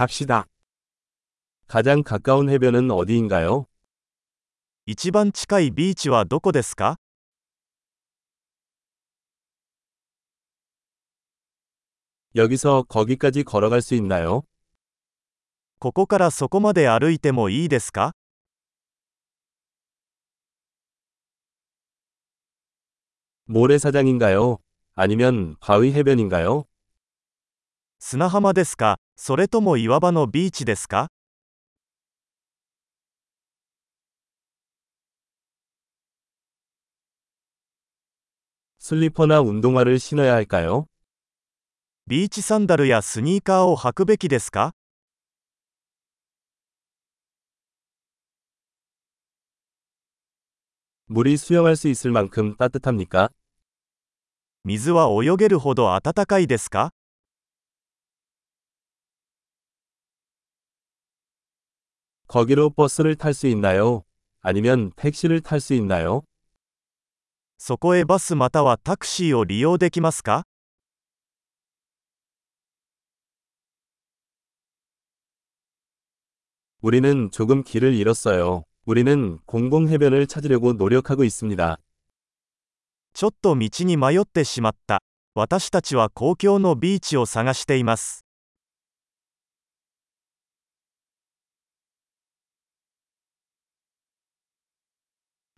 갑시다. 가장 가까운 해변은 어디인가요? 一番近いビーチはどこですか 여기서 거기까지 걸어갈 수 있나요? ここからそこまで歩いてもいいですか 모래사장인가요? 아니면 바위 해변인가요? 砂浜ですかそれとも岩場のビーチですか 슬리퍼나 운동화를 신어야 할까요? ビーチサンダルやスニーカーを履くべきですか 물이 수영할 수 있을 만큼 따뜻합니까? 水は泳げるほど暖かいですか 거기로 버스를 탈 수 있나요? 아니면 택시를 탈 수 있나요? そこへバスまたはタクシーを利用できますか 우리는 조금 길을 잃었어요. 우리는 공공해변을 찾으려고 노력하고 있습니다. ちょっと道に迷ってしまった。私たちは公共のビーチを探しています。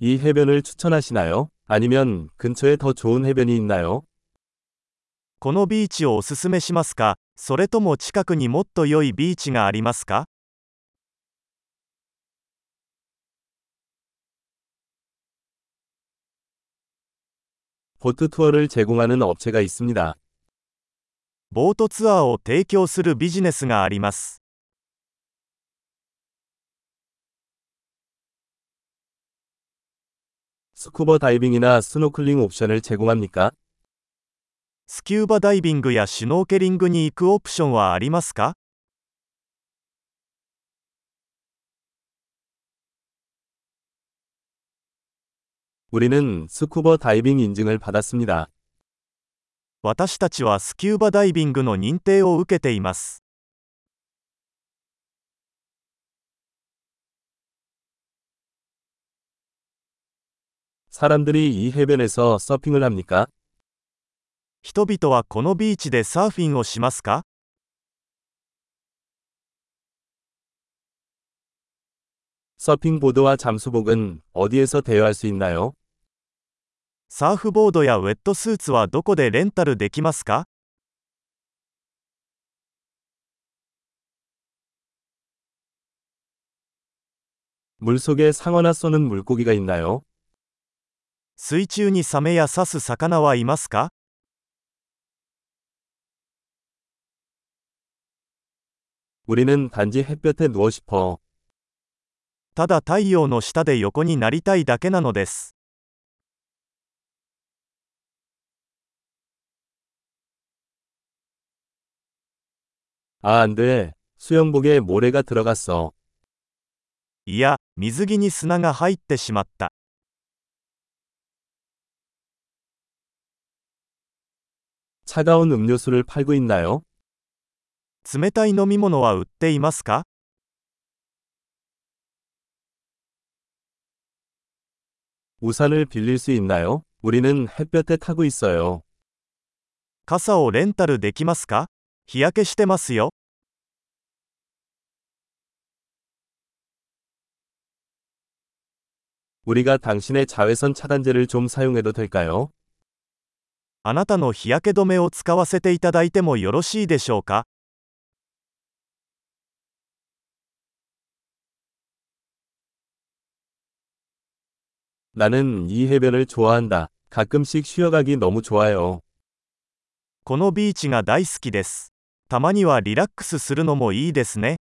이 해변을 추천하시나요? 아니면 근처에 더 좋은 해변이 있나요? このビーチをおすすめしますかそれとも近くにもっと良いビーチがありますか 보트 투어를 제공하는 업체가 있습니다. ボートツアーを提供するビジネスがあります。 스쿠버 다이빙이나 스노클링 옵션을 제공합니까? スキューバダイビングやシュノーケリングに行くオプションはありますか 우리는 스쿠버 다이빙 인증을 받았습니다. 私たちはスキューバダイビングの認定を受けています。 사람들이 이 해변에서 서핑을 합니까? 人々はこのビーチでサーフィンをしますか 서핑보드와 잠수복은 어디에서 대여할 수 있나요? サーフボードやウェットスーツはどこでレンタルできますか 물속에 상어나 쏘는 물고기가 있나요? 水中にサメや刺す魚はいますか 우리는 단지 햇볕에 누워 싶어. ただ太陽の下で横になりたいだけなのです。 아, 안 돼. 수영복에 모래가 들어갔어. いや、水着に砂が入ってしまった。 차가운 음료수를 팔고 있나요? 冷たい飲み物は売っていますか 우산을 빌릴 수 있나요? 우리는 햇볕에 타고 있어요. 傘をレンタルできますか日焼けしてますよ。 우리가 당신의 자외선 차단제를 좀 사용해도 될까요? あなたの日焼け止めを使わせていただいてもよろしいでしょうか 나는 이 해변을 좋아한다. 가끔씩 쉬어가기 너무 좋아요. このビーチが大好きです。たまにはリラックスするのもいいですね。